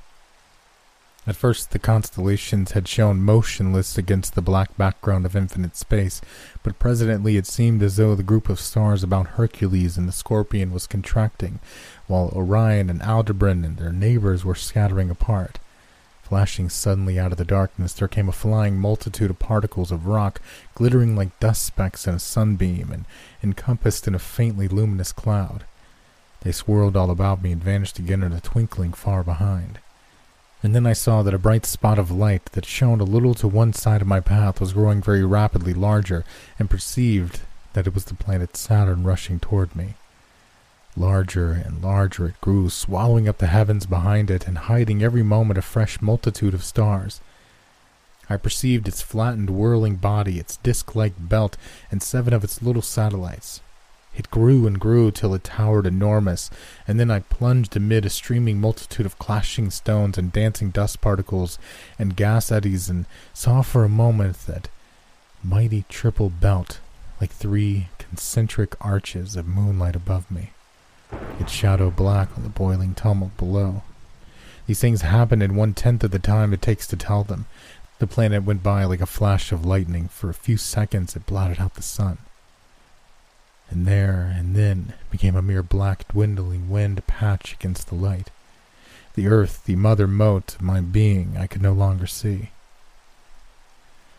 At first, the constellations had shown motionless against the black background of infinite space, but presently it seemed as though the group of stars about Hercules and the Scorpion was contracting, while Orion and Aldebaran and their neighbors were scattering apart. Flashing suddenly out of the darkness, there came a flying multitude of particles of rock, glittering like dust specks in a sunbeam and encompassed in a faintly luminous cloud. They swirled all about me and vanished again in a twinkling far behind and then I saw that a bright spot of light that shone a little to one side of my path was growing very rapidly larger, and perceived that it was the planet Saturn rushing toward me. Larger and larger it grew, swallowing up the heavens behind it and hiding every moment a fresh multitude of stars. I perceived its flattened, whirling body, its disc like belt, and seven of its little satellites. It grew and grew till it towered enormous, and then I plunged amid a streaming multitude of clashing stones and dancing dust particles and gas eddies, and saw for a moment that mighty triple belt like three concentric arches of moonlight above me, its shadow black on the boiling tumult below. These things happened in one tenth of the time it takes to tell them. The planet went by like a flash of lightning. For a few seconds it blotted out the sun and there and then became a mere black dwindling wind patch against the light. The earth, the mother mote of my being, I could no longer see.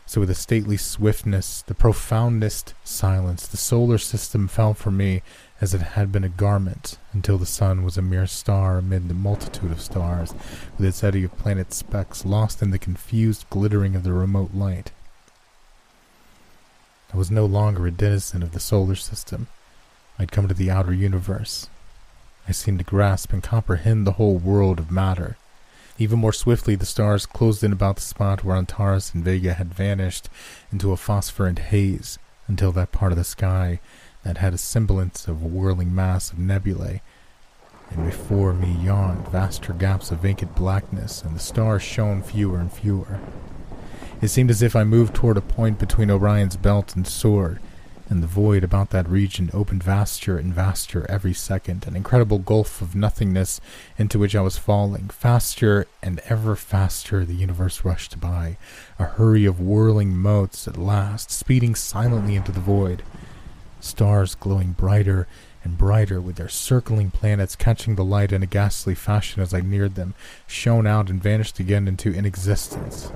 So with a stately swiftness, the profoundest silence, the solar system fell from me as it had been a garment, until the sun was a mere star amid the multitude of stars, with its eddy of planet specks lost in the confused glittering of the remote light. I was no longer a denizen of the solar system. I'd come to the outer universe. I seemed to grasp and comprehend the whole world of matter. Even more swiftly, the stars closed in about the spot where Antares and Vega had vanished into a phosphorescent haze until that part of the sky that had a semblance of a whirling mass of nebulae, and before me yawned vaster gaps of vacant blackness, and the stars shone fewer and fewer. It seemed as if I moved toward a point between Orion's belt and sword, and the void about that region opened vaster and vaster every second, an incredible gulf of nothingness into which I was falling. Faster and ever faster the universe rushed by, a hurry of whirling motes at last, speeding silently into the void. Stars glowing brighter and brighter with their circling planets catching the light in a ghastly fashion as I neared them, shone out and vanished again into inexistence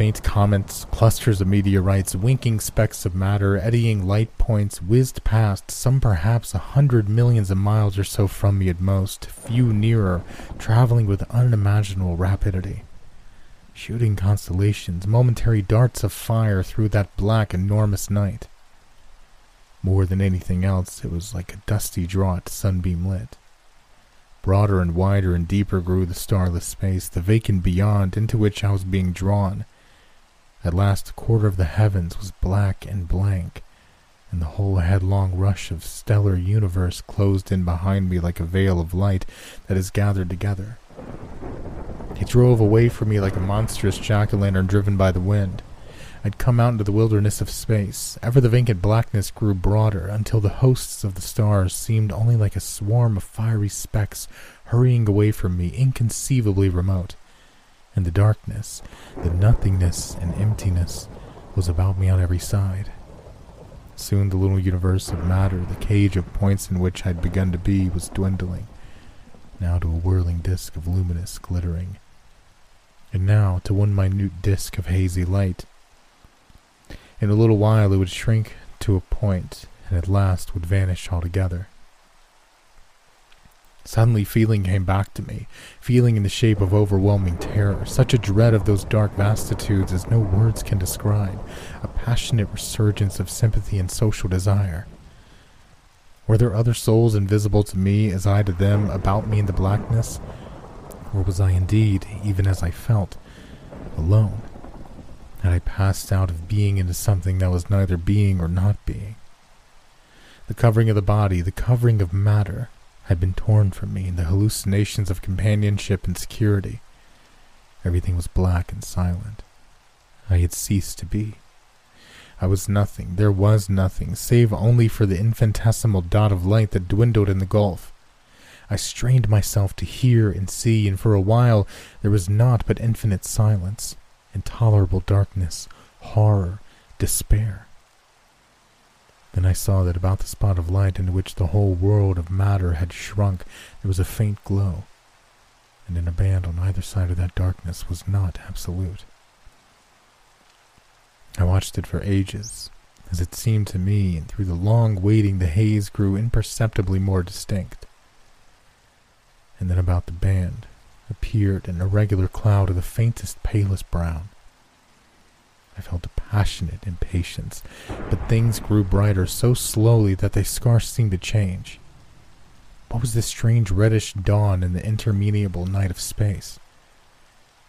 faint comets, clusters of meteorites, winking specks of matter, eddying light points whizzed past, some perhaps a hundred millions of miles or so from me at most, few nearer, traveling with unimaginable rapidity. Shooting constellations, momentary darts of fire through that black, enormous night. More than anything else, it was like a dusty draught sunbeam lit. Broader and wider and deeper grew the starless space, the vacant beyond into which I was being drawn, at last a quarter of the heavens was black and blank, and the whole headlong rush of stellar universe closed in behind me like a veil of light that is gathered together. It drove away from me like a monstrous jack-o'-lantern driven by the wind. I'd come out into the wilderness of space. Ever the vacant blackness grew broader, until the hosts of the stars seemed only like a swarm of fiery specks hurrying away from me, inconceivably remote and the darkness, the nothingness and emptiness was about me on every side. Soon the little universe of matter, the cage of points in which I'd begun to be, was dwindling. now to a whirling disk of luminous glittering, and now to one minute disk of hazy light. In a little while it would shrink to a point, and at last would vanish altogether. Suddenly, feeling came back to me, feeling in the shape of overwhelming terror, such a dread of those dark vastitudes as no words can describe, a passionate resurgence of sympathy and social desire. Were there other souls invisible to me as I to them about me in the blackness? Or was I indeed, even as I felt, alone? Had I passed out of being into something that was neither being or not being? The covering of the body, the covering of matter, had been torn from me in the hallucinations of companionship and security. Everything was black and silent. I had ceased to be. I was nothing, there was nothing, save only for the infinitesimal dot of light that dwindled in the gulf. I strained myself to hear and see, and for a while there was naught but infinite silence, intolerable darkness, horror, despair. Then I saw that about the spot of light into which the whole world of matter had shrunk there was a faint glow, and in a band on either side of that darkness was not absolute. I watched it for ages, as it seemed to me, and through the long waiting the haze grew imperceptibly more distinct. And then about the band appeared an irregular cloud of the faintest, palest brown. I felt a passionate impatience, but things grew brighter so slowly that they scarce seemed to change. What was this strange reddish dawn in the interminable night of space?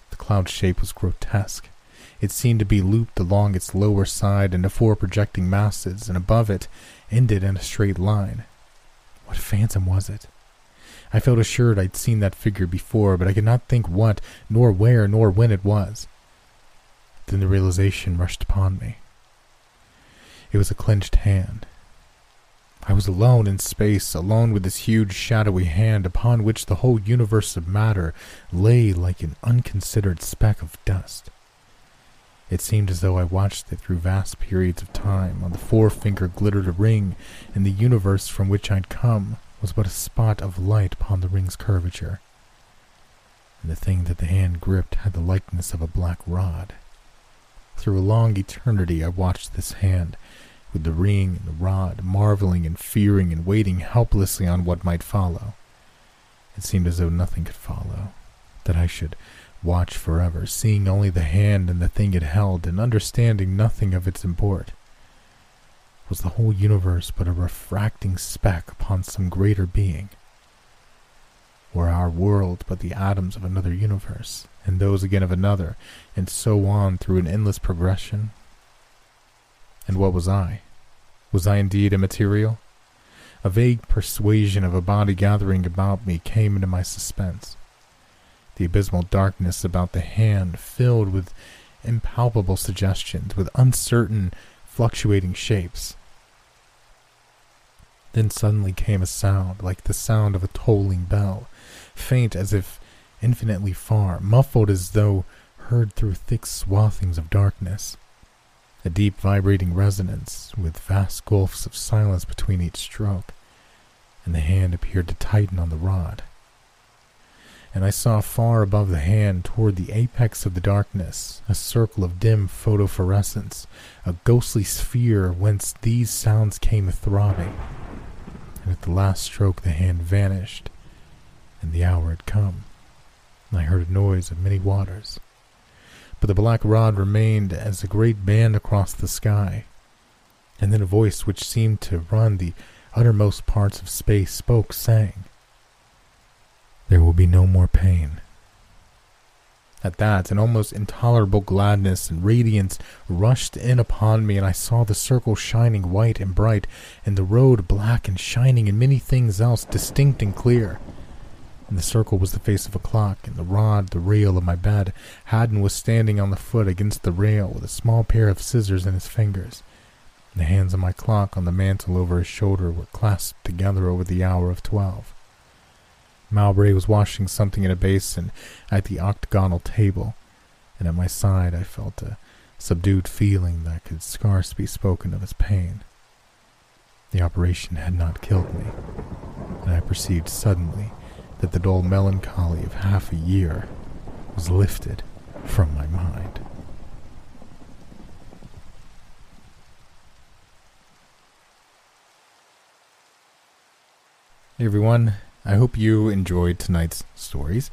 The cloud shape was grotesque. It seemed to be looped along its lower side into four projecting masses, and above it ended in a straight line. What phantom was it? I felt assured I'd seen that figure before, but I could not think what, nor where, nor when it was. Then the realization rushed upon me. It was a clenched hand. I was alone in space, alone with this huge shadowy hand upon which the whole universe of matter lay like an unconsidered speck of dust. It seemed as though I watched it through vast periods of time. On the forefinger glittered a ring, and the universe from which I'd come was but a spot of light upon the ring's curvature. And the thing that the hand gripped had the likeness of a black rod. Through a long eternity I watched this hand, with the ring and the rod, marveling and fearing and waiting helplessly on what might follow. It seemed as though nothing could follow, that I should watch forever, seeing only the hand and the thing it held, and understanding nothing of its import. Was the whole universe but a refracting speck upon some greater being? Were our world but the atoms of another universe, and those again of another, and so on through an endless progression? And what was I? Was I indeed immaterial? A vague persuasion of a body gathering about me came into my suspense. The abysmal darkness about the hand filled with impalpable suggestions, with uncertain, fluctuating shapes. Then suddenly came a sound like the sound of a tolling bell, faint as if infinitely far, muffled as though heard through thick swathings of darkness. A deep vibrating resonance, with vast gulfs of silence between each stroke, and the hand appeared to tighten on the rod. And I saw far above the hand, toward the apex of the darkness, a circle of dim photophorescence, a ghostly sphere whence these sounds came throbbing. And at the last stroke the hand vanished, and the hour had come. I heard a noise of many waters. But the black rod remained as a great band across the sky. And then a voice which seemed to run the uttermost parts of space spoke, saying, There will be no more pain. At that, an almost intolerable gladness and radiance rushed in upon me, and I saw the circle shining white and bright, and the road black and shining, and many things else distinct and clear the circle was the face of a clock, and the rod the rail of my bed. Haddon was standing on the foot against the rail with a small pair of scissors in his fingers. The hands of my clock on the mantel over his shoulder were clasped together over the hour of twelve. Mowbray was washing something in a basin at the octagonal table, and at my side I felt a subdued feeling that could scarce be spoken of as pain. The operation had not killed me, and I perceived suddenly that the dull melancholy of half a year was lifted from my mind. Hey everyone, I hope you enjoyed tonight's stories.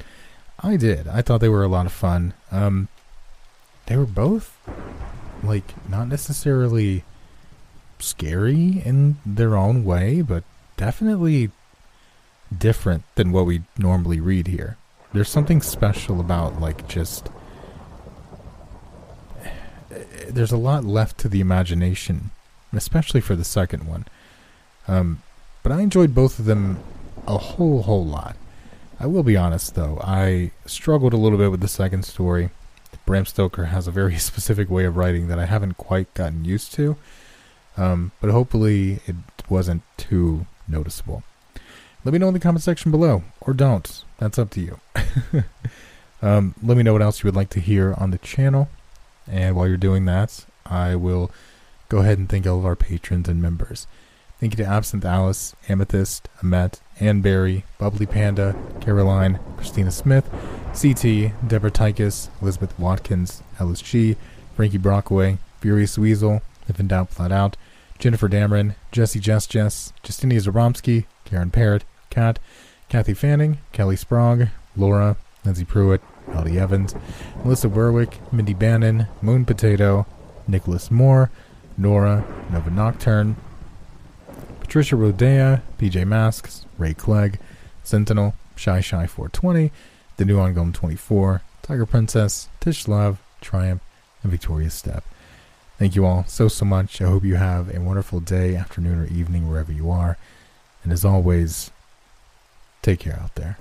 I did. I thought they were a lot of fun. Um, they were both, like, not necessarily scary in their own way, but definitely different than what we normally read here. There's something special about, like, just. There's a lot left to the imagination, especially for the second one. Um, but I enjoyed both of them a whole, whole lot. I will be honest, though, I struggled a little bit with the second story. Bram Stoker has a very specific way of writing that I haven't quite gotten used to, um, but hopefully it wasn't too noticeable. Let me know in the comment section below, or don't. That's up to you. um, let me know what else you would like to hear on the channel, and while you're doing that, I will go ahead and thank all of our patrons and members. Thank you to Absinthe Alice, Amethyst, Amet, Ann Barry, Bubbly Panda, Caroline, Christina Smith, CT, Deborah Tykus, Elizabeth Watkins, Ellis G, Frankie Brockway, Furious Weasel, If in Doubt Flat Out, Jennifer Dameron, Jesse Jess Jess, Justinia Zaromsky, Karen Parrott, Kat, Kathy Fanning, Kelly Sprague, Laura, Lindsay Pruitt, Melody Evans, Melissa Berwick, Mindy Bannon, Moon Potato, Nicholas Moore, Nora, Nova Nocturne, Patricia Rodea, PJ Masks, Ray Clegg, Sentinel, Shy Shy 420, The New Ongum 24, Tiger Princess, Tish Love, Triumph, and Victoria Step. Thank you all so, so much. I hope you have a wonderful day, afternoon, or evening, wherever you are. And as always, Take care out there.